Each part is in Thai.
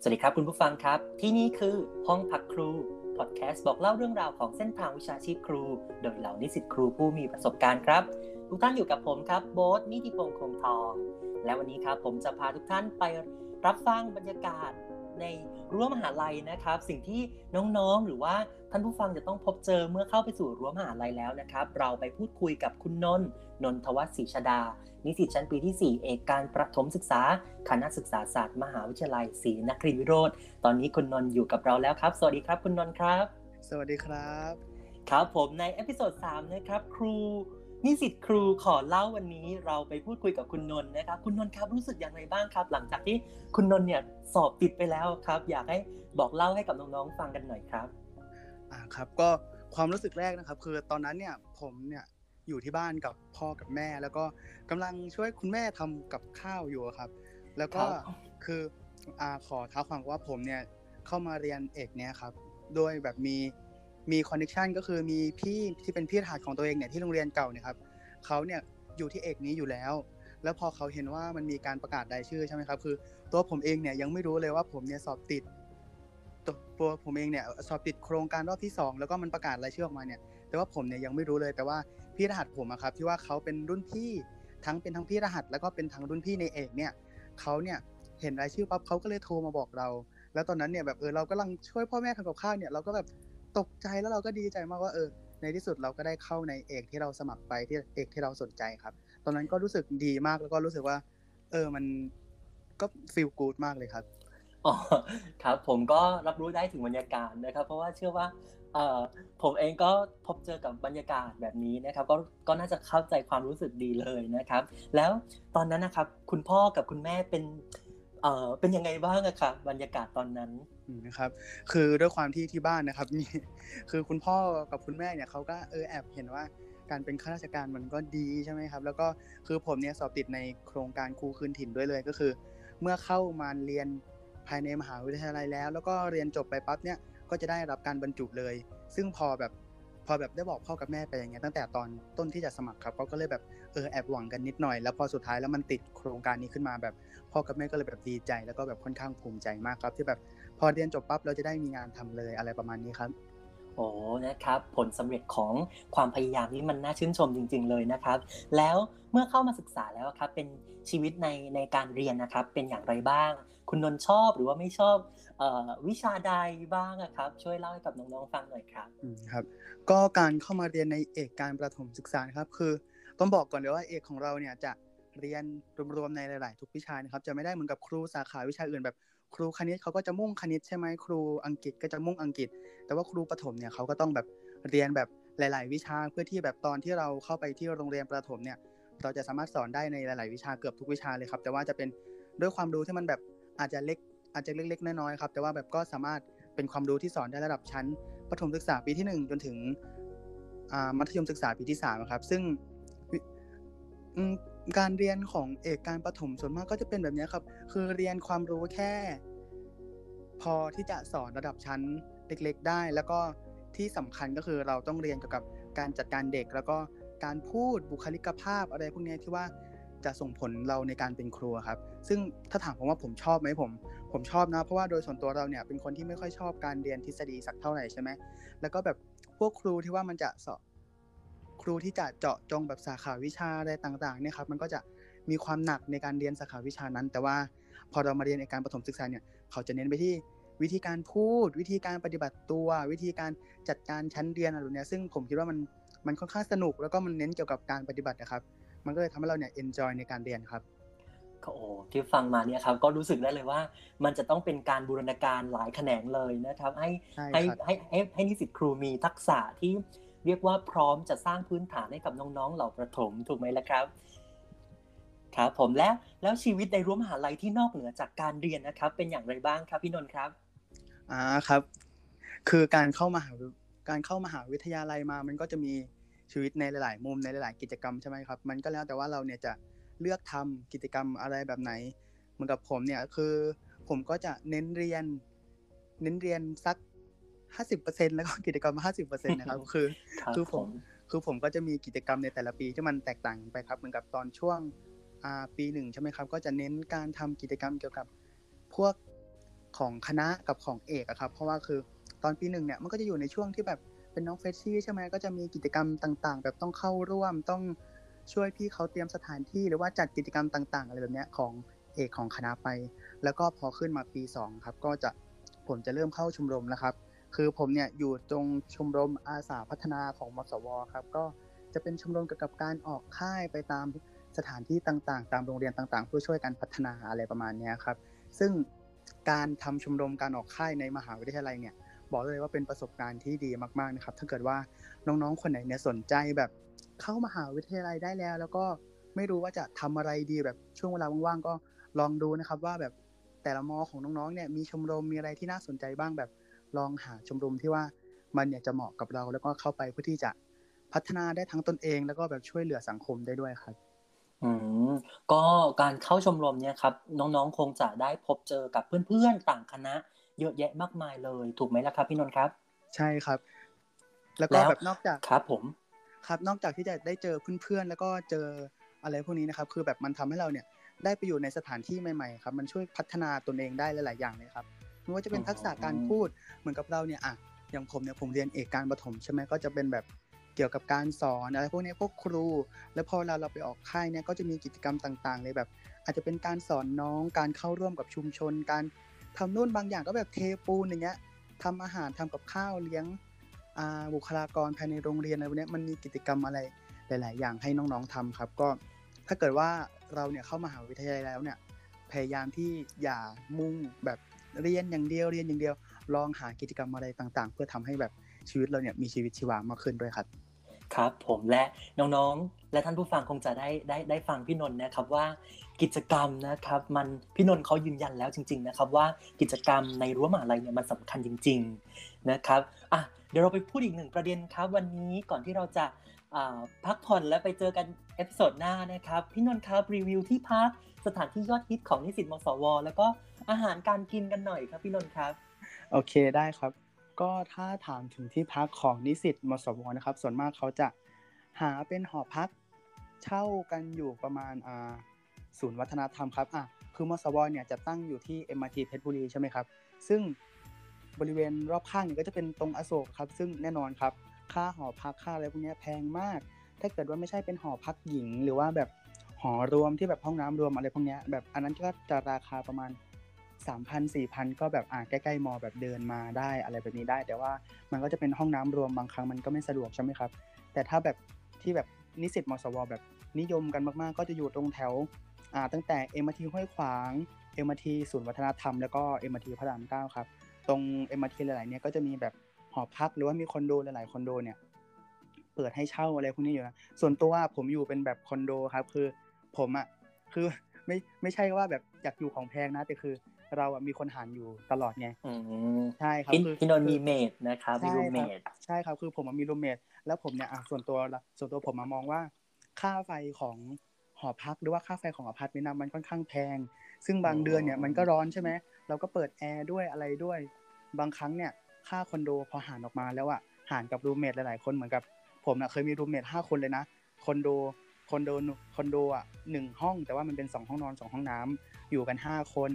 สวัสดีครับคุณผู้ฟังครับ ที่นี่คือห้องพักครูพอดแคสต์บอกเล่าเรื่องราวของเส้นทางวิชาชีพครู โดยเหล่านิสิตครูผู้มีประสบการณ์ครับ ทุกท่านอยู่กับผมครับโบ๊ทนิติพงษ์คงทอง และวันนี้ครับผมจะพาทุกท่านไปรับฟังบรรยากาศ ในรั้วมหาลัยนะครับ สิ่งที่น้องๆ หรือว่าท่านผู้ฟังจะต้องพบเจอเมื่อเข้าไปสู่รั้วมหาลัยแล้วนะครับ เราไปพูดคุยกับคุณนนท์นนทวัฒน์ศรีชดา นิสิตชั้นปีที่ 4 เอกการประถมศึกษา คณะศึกษาศาสตร์มหาวิทยาลัยศรีนครินทรวิโรฒตอนนี้คุณนนท์อยู่กับเราแล้วครับ สวัสดีครับคุณนนท์ครับ สวัสดีครับ ครับผมใน episode 3นะครับครู นิสิตครูขอเล่าวันนี้เราไปพูดคุยกับคุณนนท์นะครับคุณนนท์ครับรู้สึกอย่างไรบ้างครับ หลังจากที่คุณนนท์เนี่ยสอบติดไปแล้วครับ อยากให้บอกเล่าให้กับน้องๆฟังกันหน่อยครับอ่าครับ ก็ความรู้สึกแรกนะครับ คือตอนนั้นเนี่ยผมเนี่ยอยู่ที่บ้านกับพ่อกับแม่ แล้วก็กำลังช่วยคุณแม่ทำกับข้าวอยู่ครับ แล้วก็ครับคืออ่าขอท้าความว่าผมเนี่ยเข้ามาเรียนเอกเนี่ยครับโดยแบบมี มีคอนเนคชันก็คือมีพี่ที่เป็นพี่รหัสของตัวเองเนี่ยที่โรงเรียนเก่าเนี่ยครับเขาเนี่ยอยู่ที่เอกนี้อยู่แล้ว แล้วพอเขาเห็นว่ามันมีการประกาศรายชื่อใช่ไหมครับคือ ตัวผมเองเนี่ยยังไม่รู้เลยว่าผมเนี่ยสอบติดตัวตัวผมเองเนี่ยสอบติดโครงการรอบที่ 2 แล้วก็มันประกาศรายชื่อออกมาเนี่ยแต่ว่าผมเนี่ยยังไม่รู้เลยแต่ว่าพี่รหัสผมอะครับที่ว่าเขาเป็นรุ่นพี่ทั้งเป็นทั้งพี่รหัส แล้วก็เป็นทั้งรุ่นพี่ในเอกเนี่ยเขาเนี่ยเห็นรายชื่อปั๊บเขาก็เลยโทรมาบอกเรา แล้วตอนนั้นเนี่ยแบบเออเรากำลังช่วยพ่อแม่ทำกับข้าวเนี่ยเราก็แบบ ตกใจแล้วเราก็ดีใจมากว่าเออ ในที่สุดเราก็ได้เข้าในเอกที่เราสมัครไปที่เอกที่เราสนใจครับ ตอนนั้นก็รู้สึกดีมากแล้วก็รู้สึกว่า เออมันก็ฟีลกูดมากเลยครับอ๋อครับผมก็รับรู้ได้ถึงบรรยากาศนะครับ เพราะว่าเชื่อว่าเออผมเองก็พบเจอกับบรรยากาศแบบนี้นะครับ ก็ก็น่าจะเข้าใจความรู้สึกดีเลยนะครับ แล้วตอนนั้นนะครับ คุณพ่อกับคุณแม่เป็น เอ่อเป็นยังไงบ้างอะครับรรยากาศตอนนั้นนะครับคือด้วยความที่ที่บ้านนะครับมีคือคุณพ่อกับคุณแม่เนี่ยเขาก็เออแอบเห็นว่าการเป็นข้าราชการมันก็ดีใช่ไหมครับ แล้วก็คือผมเนี่ยสอบติดในโครงการครูคืนถิ่นด้วยเลยก็คือ เมื่อเข้ามาเรียนภายในมหาวิทยาลัยแล้ว แล้วก็เรียนจบไปปั๊บเนี่ยก็จะได้รับการบรรจุเลย ซึ่งพอแบบ พอแบบได้บอกพ่อกับแม่ไปอย่างเงี้ยตั้งแต่ตอนต้นที่จะสมัครครับเขาก็เลยแบบเออแอบหวังกันนิดหน่อย แล้วพอสุดท้ายแล้วมันติดโครงการนี้ขึ้นมาแบบพ่อกับแม่ก็เลยแบบดีใจ แล้วก็แบบค่อนข้างภูมิใจมากครับ ที่แบบพอเรียนจบปั๊บเราจะได้มีงานทำเลยอะไรประมาณนี้ครับ โอ้นะครับ ผลสำเร็จของความพยายามนี้มันน่าชื่นชมจริง ๆ เลยนะครับ แล้วเมื่อเข้ามาศึกษาแล้วครับ เป็นชีวิตในในการเรียนนะครับ เป็นอย่างไรบ้าง คุณนนท์ชอบหรือว่าไม่ชอบออวิชาใดบ้างครับ ช่วยเล่าให้กับน้องๆฟังหน่อยครับอืมครับ ก็การเข้ามาเรียนในเอกการประถมศึกษาครับ คือต้องบอกก่อนเลยว่าเอกของเราเนี่ยจะเรียนรวมๆในหลาย ๆ ทุกวิชานะครับ จะไม่ได้เหมือนกับครูสาขาวิชาอื่นแบบ ครูคณิตเขาก็จะมุ่งคณิตใช่ไหมครูอังกฤษก็จะมุ่งอังกฤษ แต่ว่าครูประถมเนี่ยเขาก็ต้องแบบเรียนแบบหลาย ๆ วิชาเพื่อที่แบบตอนที่เราเข้าไปที่โรงเรียนประถมเนี่ยเราจะสามารถสอนได้ในหลาย ๆ วิชาเกือบทุกวิชาเลยครับ แต่ว่าจะเป็นด้วยความรู้ที่มันแบบอาจจะเล็กอาจจะเล็ก ๆ น้อย ๆ ครับ แต่ว่าแบบก็สามารถเป็นความรู้ที่สอนได้ระดับชั้นประถมศึกษาปีที่ 1 จนถึงมัธยมศึกษาปีที่3ครับ ซึ่ง การเรียนของเอกการประถมส่วนมากก็จะเป็นแบบนี้ครับ คือเรียนความรู้แค่ พอที่จะสอนระดับชั้นเล็กๆ ได้ แล้วก็ที่สำคัญก็คือเราต้องเรียนเกี่ยวกับการจัดการเด็ก แล้วก็การพูดบุคลิกภาพอะไรพวกนี้ที่ว่าจะส่งผลเราในการเป็นครูอะครับ ซึ่งถ้าถามผมว่าผมชอบไหมผม ผมชอบนะ เพราะว่าโดยส่วนตัวเราเนี่ยเป็นคนที่ไม่ค่อยชอบการเรียนทฤษฎีสักเท่าไหร่ใช่ไหมแล้วก็แบบพวกครูที่ว่ามันจะสอบ ครูที่จะเจาะจงแบบสาขาวิชาอะไรต่างๆเนี่ยครับมันก็จะมีความหนักในการเรียนสาขาวิชานั้น แต่ว่าพอเรามาเรียนในการประถมศึกษาเนี่ยเขาจะเน้นไปที่วิธีการพูด วิธีการปฏิบัติตัว วิธีการจัดการชั้นเรียนอะไรแบบเนี้ยซึ่งผมคิดว่ามันมันค่อนข้างสนุกแล้วก็มันเน้นเกี่ยวกับการปฏิบัตินะครับ มันก็เลยทำให้เราเนี่ย enjoy ในการเรียนครับก็โอ้ที่ฟังมาเนี่ยครับก็รู้สึกได้เลยว่า มันจะต้องเป็นการบูรณาการหลายแขนงเลยนะครับ ให้ใช่ให้ครับให้ให้ให้นิสิตครูมีทักษะที่ เรียกว่าพร้อมจะสร้างพื้นฐานให้กับน้องๆ เหล่าประถมถูกไหมล่ะครับครับผมและแล้วชีวิตในรั้วมหาลัยที่นอกเหนือจากการเรียนนะครับ เป็นอย่างไรบ้างครับพี่นนท์ครับอ่าครับ คือการเข้ามหาการเข้ามหาวิทยาลัยมา มันก็จะมีชีวิตในหลาย ๆ มุมในหลาย ๆ กิจกรรมใช่ไหมครับ มันก็แล้วแต่ว่าเราเนี่ยจะเลือกทำกิจกรรมอะไรแบบไหน เหมือนกับผมเนี่ยคือ ผมก็จะเน้นเรียน เน้นเรียนสัก ห้าสิบเปอร์เซ็นแล้วก็กิจกรรมห้าสิบเปอร์เซ็นนะครับคือครับคือผมผมคือผมก็จะมีกิจกรรมในแต่ละปีที่มันแตกต่างกันไปครับเหมือนกับตอนช่วงอ่าปีหนึ่งใช่ไหมครับ ก็จะเน้นการทำกิจกรรมเกี่ยวกับพวกของคณะกับของเอกอะครับ เพราะว่าคือตอนปีหนึ่งเนี่ยมันก็จะอยู่ในช่วงที่แบบเป็นน้องเฟชชี่ใช่ไหมก็จะมีกิจกรรมต่างๆ แบบต้องเข้าร่วมต้องช่วยพี่เขาเตรียมสถานที่หรือว่าจัดกิจกรรมต่าง ๆ อะไรแบบเนี้ยของเอกของคณะไป แล้วก็พอขึ้นมาปี2ครับก็จะผมจะเริ่มเข้าชมรมแล้วครับ คือผมเนี่ยอยู่ตรงชมรมอาสาพัฒนาของมสวครับ ก็จะเป็นชมรมเกี่ยวกับการออกค่ายไปตามสถานที่ต่างๆ ตามโรงเรียนต่างๆ เพื่อช่วยกันพัฒนาอะไรประมาณนี้ครับ ซึ่งการทำชมรมการออกค่ายในมหาวิทยาลัยเนี่ย บอกเลยว่าเป็นประสบการณ์ที่ดีมากๆนะครับ ถ้าเกิดว่าน้องๆคนไหนเนี่ยสนใจแบบเข้ามหาวิทยาลัยได้แล้ว แล้วก็ไม่รู้ว่าจะทำอะไรดีแบบช่วงเวลาว่างๆก็ลองดูนะครับว่าแบบแต่ละมอของน้องๆเนี่ยมีชมรมมีอะไรที่น่าสนใจบ้างแบบ ลองหาชมรมที่ว่ามันเนี่ยจะเหมาะกับเราแล้วก็เข้าไปเพื่อที่จะพัฒนาได้ทั้งตนเอง แล้วก็แบบช่วยเหลือสังคมได้ด้วยครับอืมก็การเข้าชมรมเนี่ยครับ น้องๆ คงจะได้พบเจอกับเพื่อนๆต่างคณะ เยอะแยะมากมายเลย ถูกไหมล่ะครับพี่นนท์ครับ ใช่ครับ แล้วก็แบบนอกจากครับ ผมครับนอกจากที่จะได้เจอเพื่อนๆแล้วก็เจออะไรพวกนี้นะครับ คือแบบมันทำให้เราเนี่ยได้ไปอยู่ในสถานที่ใหม่ๆครับ มันช่วยพัฒนาตนเองได้หลายๆอย่างเลยครับ ไม่ว่าจะเป็นทักษะการพูดเหมือนกับเราเนี่ยอะอย่างผมเนี่ยผมเรียนเอกการประถมใช่ไหมก็จะเป็นแบบเกี่ยวกับการสอนอะไรพวกนี้พวกครู แล้วพอเวลาเราไปออกค่ายเนี่ยก็จะมีกิจกรรมต่างๆเลยแบบ อาจจะเป็นการสอนน้องการเข้าร่วมกับชุมชน การทำนู่นบางอย่างก็แบบเทปูนอย่างเงี้ยทำอาหารทำกับข้าวเลี้ยงบุคลากรภายในโรงเรียนอะไรพวกนี้มันมีกิจกรรมอะไรหลาย ๆ อย่างให้น้องๆทำครับ ก็ถ้าเกิดว่าเราเนี่ยเข้ามหาวิทยาลัยแล้วเนี่ยพยายามที่อย่ามุ่งแบบ เรียนอย่างเดียวเรียนอย่างเดียว ลองหากิจกรรมอะไรต่างๆ เพื่อทำให้แบบชีวิตเราเนี่ยมีชีวิตชีวามากขึ้นด้วยครับ ครับ ผมและน้องๆ และท่านผู้ฟังคงจะได้ได้ได้ฟังพี่นนท์นะครับว่ากิจกรรมนะครับมันพี่นนท์เขายืนยันแล้วจริง ๆ นะครับว่ากิจกรรมในรั้วมหาลัยเนี่ยมันสำคัญจริง ๆนะครับอะเดี๋ยวเราไปพูดอีกหนึ่งประเด็นครับ วันนี้ก่อนที่เราจะพักผ่อนและไปเจอกัน episode หน้านะครับ พี่นนท์ครับรีวิวที่พักสถานที่ยอดฮิตของนิสิตมสว แล้วก็ อาหารการกินกันหน่อยครับพี่นนท์ครับ โอเคได้ครับ ก็ถ้าถามถึงที่พักของนิสิตมสวนะครับ ส่วนมากเขาจะหาเป็นหอพักเช่ากันอยู่ประมาณอ่าศูนย์วัฒนธรรมครับอะคือมสวเนี่ยจะตั้งอยู่ที่ MRT เพชรบุรีใช่ไหมครับ ซึ่งบริเวณรอบข้างเนี่ยก็จะเป็นตรงอโศกครับ ซึ่งแน่นอนครับ ค่าหอพักค่าอะไรพวกนี้แพงมาก ถ้าเกิดว่าไม่ใช่เป็นหอพักหญิง หรือว่าแบบหอรวมที่แบบห้องน้ำรวมอะไรพวกนี้แบบอันนั้นก็จะราคาประมาณ สามพันสี่พันก็แบบอ่าใกล้ๆมอแบบเดินมาได้อะไรแบบนี้ได้ แต่ว่ามันก็จะเป็นห้องน้ำรวมบางครั้งมันก็ไม่สะดวกใช่ไหมครับ แต่ถ้าแบบที่แบบนิสิตมสวแบบนิยมกันมากๆ ก็จะอยู่ตรงแถวอ่าตั้งแต่ MRT ห้วยขวาง MRT ศูนย์วัฒนธรรมแล้วก็ MRT พระรามเก้าครับ ตรง MRT หลายๆเนี่ยก็จะมีแบบหอพักหรือว่ามีคอนโดหลายๆคอนโดเนี่ยเปิดให้เช่าอะไรพวกนี้อยู่นะส่วนตัวผมอยู่เป็นแบบคอนโดครับคือผมอะคือไม่ไม่ใช่ว่าแบบอยากอยู่ของแพงนะแต่คือ เราอะมีคนหารอยู่ตลอดไงใช่ครับคือพี่นนท์มี mate นะครับมี roommateใช่ครับคือผมมี roommate แล้วผมเนี่ยอะส่วนตัวส่วนตัวผมมามองว่า ค่าไฟของหอพักหรือว่าค่าไฟของอพาร์ตเมนต์มันค่อนข้างแพง ซึ่งบางเดือนเนี่ยมันก็ร้อนใช่ไหมเราก็เปิดแอร์ด้วยอะไรด้วย บางครั้งเนี่ยค่าคอนโดพอหารออกมาแล้วอะหารกับ roommate หลายๆคนเหมือนกับ ผมนะเคยมี roommate ห้าคนเลยนะคอนโดคอนโดคอนโดอะหนึ่งห้อง แต่ว่ามันเป็นสองห้องนอนสองห้องน้ำอยู่กันห้าคน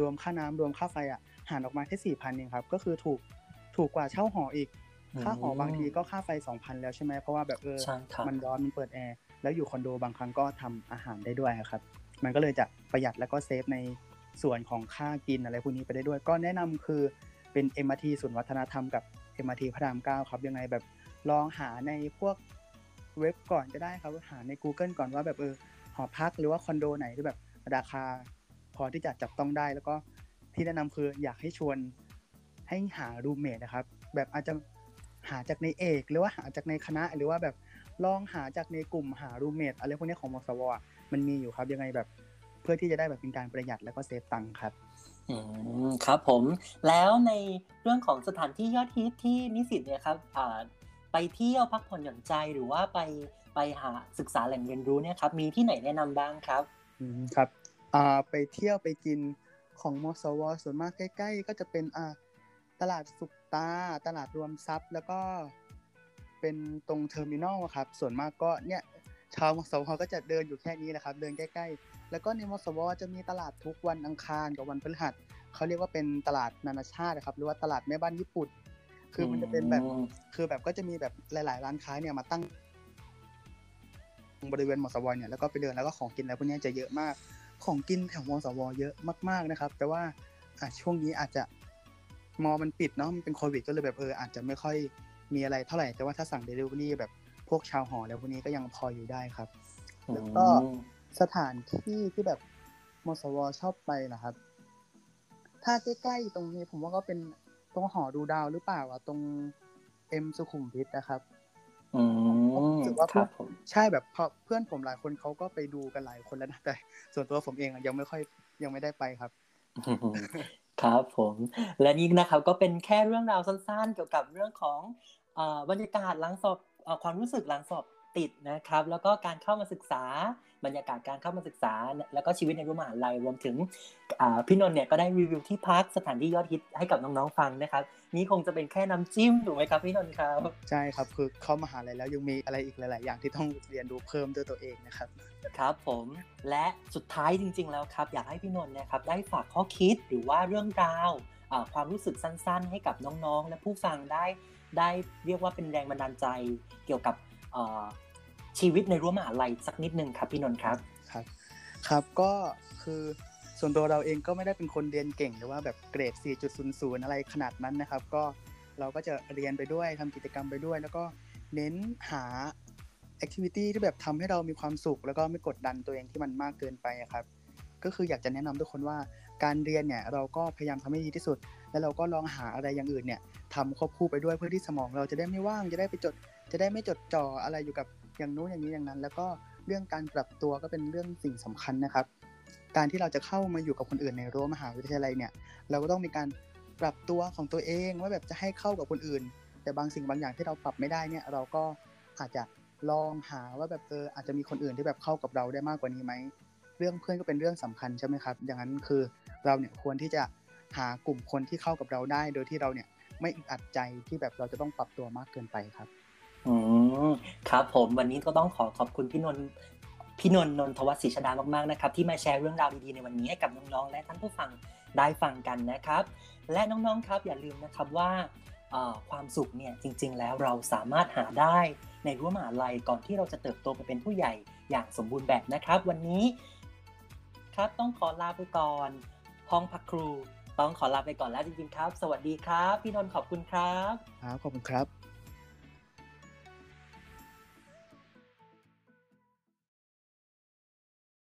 รวมค่าน้ำรวมค่าไฟอะหารออกมาแค่สี่พันเองครับ ก็คือถูกถูกกว่าเช่าหออีก ค่าหอบางทีก็ค่าไฟสองพันแล้วใช่ไหมเพราะว่าแบบเออมันร้อนมันเปิดแอร์แล้วอยู่คอนโดบางครั้งก็ทำอาหารได้ด้วยครับ มันก็เลยจะประหยัดแล้วก็เซฟในส่วนของค่ากินอะไรพวกนี้ไปได้ด้วย ก็แนะนำคือเป็น MRT ศูนย์วัฒนธรรมกับ MRT พระรามเก้าครับยังไงแบบลองหาในพวกเว็บก่อนก็ได้ครับหาใน Google ก่อนว่าแบบเออหอพักหรือว่าคอนโดไหนที่แบบราคา พอที่จะจับต้องได้ แล้วก็ที่แนะนำคืออยากให้ชวนให้หา roommate นะครับ แบบอาจจะหาจากในเอก หรือว่าหาจากในคณะหรือว่าแบบลองหาจากในกลุ่มหา roommate อะไรพวกนี้ของมสวมันมีอยู่ครับยังไงแบบเพื่อที่จะได้แบบเป็นการประหยัดแล้วก็ save ตังค์ครับอืมครับผมแล้วในเรื่องของสถานที่ยอดฮิตที่นิสิตเนี่ยครับอ่าไปเที่ยวพักผ่อนหย่อนใจหรือว่าไปไปหาศึกษาแหล่งเรียนรู้เนี่ยครับมีที่ไหนแนะนำบ้างครับอืมครับ อ่าไปเที่ยวไปกินของมสว ส่วนมากใกล้ ๆ ก็จะเป็นอ่าตลาดสุกตา ตลาดรวมทรัพย์ แล้วก็เป็นตรงเทอร์มินอลครับ ส่วนมากก็เนี่ยชาวมสวก็จะเดินอยู่แค่นี้แหละครับ เดินใกล้ ๆ แล้วก็ในมสวจะมีตลาดทุกวันอังคารกับวันพฤหัสเขาเรียกว่าเป็นตลาดนานาชาตินะครับ หรือว่าตลาดแม่บ้านญี่ปุ่น คือมันจะเป็นแบบ คือแบบก็จะมีแบบหลาย ๆ ร้านค้าเนี่ยมาตั้งบริเวณมอสวเนี่ยแล้วก็ไปเดินแล้วก็ของกินอะไรพวกนี้จะเยอะมาก ของกินแถวมอสวเยอะมาก ๆนะครับ แต่ว่าอะช่วงนี้อาจจะมอมันปิดเนาะมันเป็นโควิดก็เลยแบบเอออาจจะไม่ค่อยมีอะไรเท่าไหร่แต่ว่าถ้าสั่งเดลิเวอรี่แบบพวกชาวหอแล้วพวกนี้ก็ยังพออยู่ได้ครับ แล้วก็อืมสถานที่ที่แบบมสวชอบไปนะครับ ถ้าใกล้ๆตรงนี้ผมว่าก็เป็นตรงหอดูดาวหรือเปล่าอะตรงเอ็มสุขุมวิทนะครับอืม รู้สึกว่าครับผมใช่แบบเพราะเพื่อนผมหลายคนเขาก็ไปดูกันหลายคนแล้วนะแต่ ส่วนตัวผมเองอะยังไม่ค่อยยังไม่ได้ไปครับครับผม และนี่นะครับก็เป็นแค่เรื่องราวสั้นๆ เกี่ยวกับเรื่องของเอ่อบรรยากาศหลังสอบเอ่อความรู้สึกหลังสอบ ติดนะครับ แล้วก็การเข้ามาศึกษาบรรยากาศการเข้ามาศึกษา แล้วก็ชีวิตในรั้วมหาลัยรวมถึงอ่าพี่นนท์เนี่ยก็ได้รีวิวที่พักสถานที่ยอดฮิตให้กับน้องๆฟังนะครับ นี่คงจะเป็นแค่น้ำจิ้มถูกไหมครับพี่นนท์ครับใช่ครับคือเข้ามาหาลัยแล้วยังมีอะไรอีกหลาย ๆ อย่างที่ต้องเรียนรู้เพิ่มด้วยตัวเองนะครับครับผมและสุดท้ายจริง ๆ แล้วครับ อยากให้พี่นนท์เนะครับได้ฝากข้อคิดหรือว่าเรื่องราวอ่าความรู้สึกสั้น ๆ ให้กับน้องๆ และผู้ฟังได้ได้เรียกว่าเป็นแรงบันดาลใจเกี่ยวกับเอ่อ ชีวิตในรั้วมหาลัยสักนิดนึงครับพี่นนท์ครับครับครับก็คือส่วนตัวเราเองก็ไม่ได้เป็นคนเรียนเก่งหรือว่าแบบเกรด 4.00 อะไรขนาดนั้นนะครับ ก็เราก็จะเรียนไปด้วยทำกิจกรรมไปด้วย แล้วก็เน้นหาแอคทิวิตี้ที่แบบทำให้เรามีความสุข แล้วก็ไม่กดดันตัวเองที่มันมากเกินไปครับก็คืออยากจะแนะนำทุกคนว่าการเรียนเนี่ยเราก็พยายามทำให้ดีที่สุด แล้วเราก็ลองหาอะไรอย่างอื่นเนี่ยทำควบคู่ไปด้วยเพื่อที่สมองเราจะได้ไม่ว่างจะได้ไปจด จะได้ไม่จดจ่ออะไรอยู่กับ อย่างนู้นอย่างนี้อย่างนั้น แล้วก็เรื่องการปรับตัวก็เป็นเรื่องสิ่งสำคัญนะครับ การที่เราจะเข้ามาอยู่กับคนอื่นในรั้วมหาวิทยาลัยเนี่ย เราก็ต้องมีการปรับตัวของตัวเองว่าแบบจะให้เข้ากับคนอื่น แต่บางสิ่งบางอย่างที่เราปรับไม่ได้เนี่ย เราก็อาจจะลองหาว่าแบบเอออาจจะมีคนอื่นที่แบบเข้ากับเราได้มากกว่านี้ไหมเรื่องเพื่อนก็เป็นเรื่องสำคัญใช่ไหมครับดังนั้นคือเราเนี่ยควรที่จะหากลุ่มคนที่เข้ากับเราได้ โดยที่เราเนี่ยไม่อึดอัดใจที่แบบเราจะต้องปรับตัวมากเกินไปครับ อืมครับ ผมวันนี้ก็ต้องขอขอบคุณพี่นนท์พี่นนท์นนทวัฒน์ศรีชดามากๆนะครับ ที่มาแชร์เรื่องราวดีๆในวันนี้ให้กับน้องๆและท่านผู้ฟังได้ฟังกันนะครับ และน้องๆครับอย่าลืมนะครับว่าความสุขเนี่ยจริง ๆ แล้วเราสามารถหาได้ในรั้วมหาลัยก่อนที่เราจะเติบโตไปเป็นผู้ใหญ่อย่างสมบูรณ์แบบนะครับ วันนี้ครับต้องขอลาไปก่อน ห้องพักครู ต้องขอลาไปก่อนแล้วจริงๆครับ สวัสดีครับ พี่นนท์ขอบคุณครับ ครับขอบคุณครับ